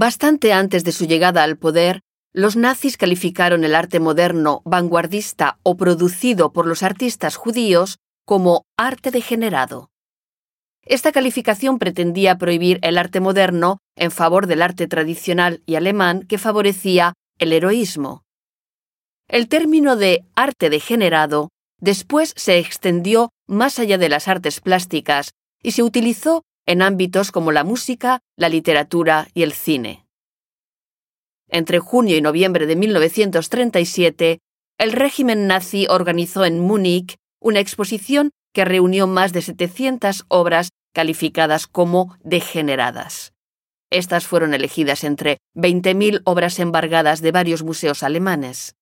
Bastante antes de su llegada al poder, los nazis calificaron el arte moderno, vanguardista o producido por los artistas judíos como arte degenerado. Esta calificación pretendía prohibir el arte moderno en favor del arte tradicional y alemán que favorecía el heroísmo. El término de arte degenerado después se extendió más allá de las artes plásticas y se utilizó en ámbitos como la música, la literatura y el cine. Entre junio y noviembre de 1937, el régimen nazi organizó en Múnich una exposición que reunió más de 700 obras calificadas como degeneradas. Estas fueron elegidas entre 20.000 obras embargadas de varios museos alemanes.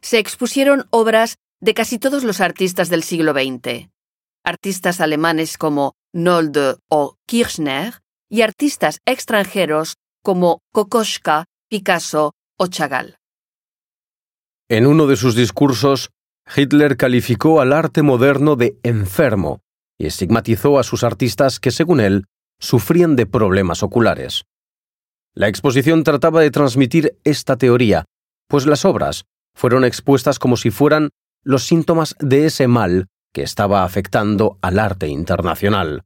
Se expusieron obras de casi todos los artistas del siglo XX, artistas alemanes como Nolde o Kirchner y artistas extranjeros como Kokoschka, Picasso o Chagall. En uno de sus discursos, Hitler calificó al arte moderno de enfermo y estigmatizó a sus artistas que, según él, sufrían de problemas oculares. La exposición trataba de transmitir esta teoría, pues las obras fueron expuestas como si fueran los síntomas de ese mal que estaba afectando al arte internacional.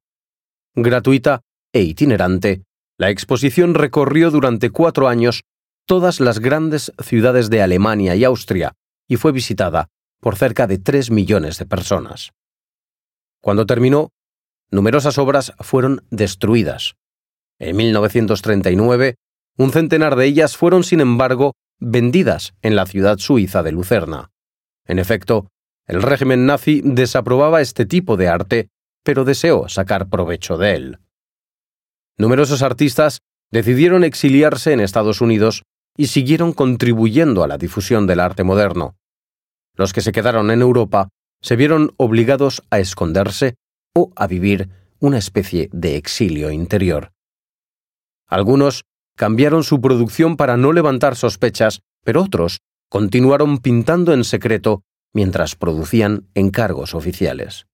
Gratuita e itinerante, la exposición recorrió durante cuatro años todas las grandes ciudades de Alemania y Austria y fue visitada por cerca de tres millones de personas. Cuando terminó, numerosas obras fueron destruidas. En 1939, un centenar de ellas fueron, sin embargo, vendidas en la ciudad suiza de Lucerna. En efecto, el régimen nazi desaprobaba este tipo de arte, pero deseó sacar provecho de él. Numerosos artistas decidieron exiliarse en Estados Unidos y siguieron contribuyendo a la difusión del arte moderno. Los que se quedaron en Europa se vieron obligados a esconderse o a vivir una especie de exilio interior. Algunos cambiaron su producción para no levantar sospechas, pero otros continuaron pintando en secreto mientras producían encargos oficiales.